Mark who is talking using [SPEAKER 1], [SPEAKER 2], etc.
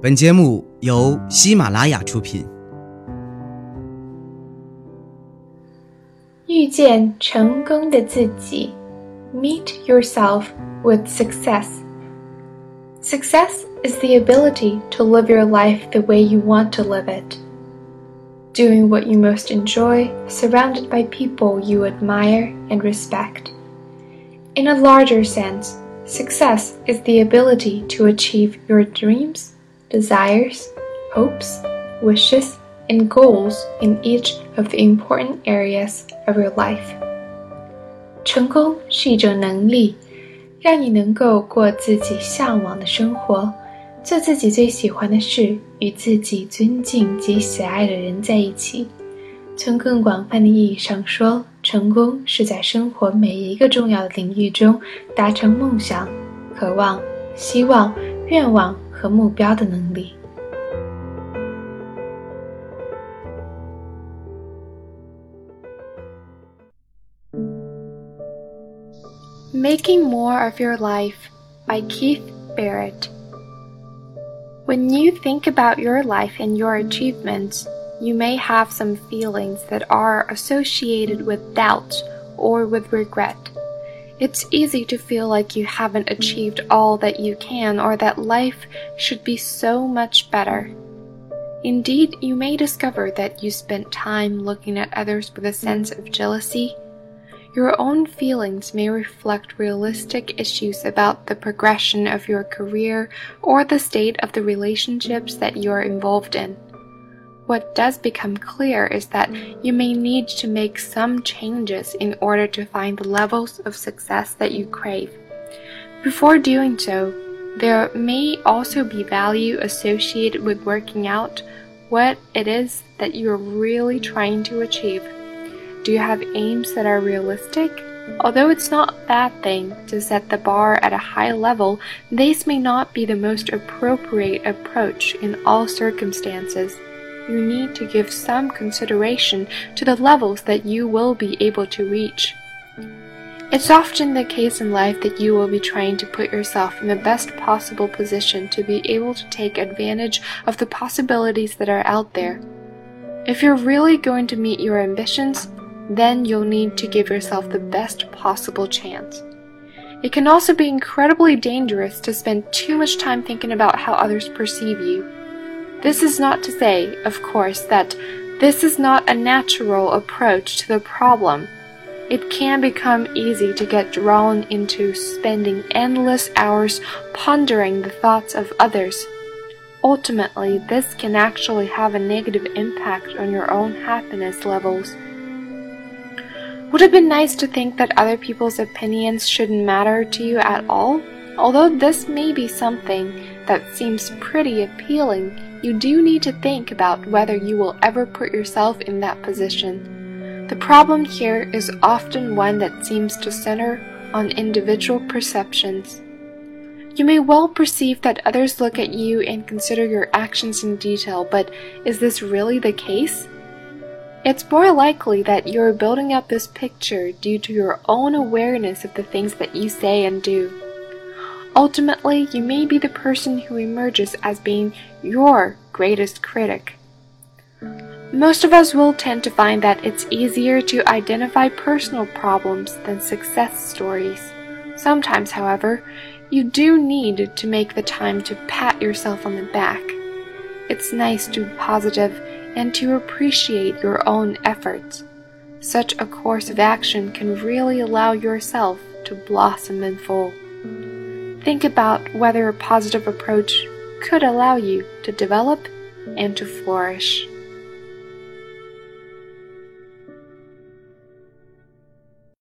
[SPEAKER 1] 本节目由喜马拉雅出品。
[SPEAKER 2] 遇见成功的自己，Meet yourself with success. Success is the ability to live your life the way you want to live it. Doing what you most enjoy, surrounded by people you admire and respect. In a larger sense, success is the ability to achieve your dreams desires, hopes, wishes, and goals in each of the important areas of your life. 成功是一种能力，让你能够过自己向往的生活，做自己最喜欢的事，与自己尊敬及喜爱的人在一起。从更广泛的意义上说，成功是在生活每一个重要的领域中达成梦想、渴望、希望、愿望。和目标的能力。Making More of Your Life by Keith Barrett. When you think about your life and your achievements, you may have some feelings that are associated with doubt or with regret. It's easy to feel like you haven't achieved all that you can or that life should be so much better. Indeed, you may discover that you spent time looking at others with a sense of jealousy. Your own feelings may reflect realistic issues about the progression of your career or the state of the relationships that you are involved in. What does become clear is that you may need to make some changes in order to find the levels of success that you crave. Before doing so, there may also be value associated with working out what it is that you are really trying to achieve. Do you have aims that are realistic? Although it's not a bad thing to set the bar at a high level, this may not be the most appropriate approach in all circumstances you need to give some consideration to the levels that you will be able to reach. It's often the case in life that you will be trying to put yourself in the best possible position to be able to take advantage of the possibilities that are out there. If you're really going to meet your ambitions, then you'll need to give yourself the best possible chance. It can also be incredibly dangerous to spend too much time thinking about how others perceive you. This is not to say, of course, that this is not a natural approach to the problem. It can become easy to get drawn into spending endless hours pondering the thoughts of others. Ultimately, this can actually have a negative impact on your own happiness levels. Would it be nice to think that other people's opinions shouldn't matter to you at all? Although this may be something that seems pretty appealing, you do need to think about whether you will ever put yourself in that position. The problem here is often one that seems to center on individual perceptions. You may well perceive that others look at you and consider your actions in detail, but is this really the case? It's more likely that you're building up this picture due to your own awareness of the things that you say and do. Ultimately, you may be the person who emerges as being your greatest critic. Most of us will tend to find that it's easier to identify personal problems than success stories. Sometimes, however, you do need to make the time to pat yourself on the back. It's nice to be positive and to appreciate your own efforts. Such a course of action can really allow yourself to blossom in full. Think about whether a positive approach could allow you to develop and to flourish.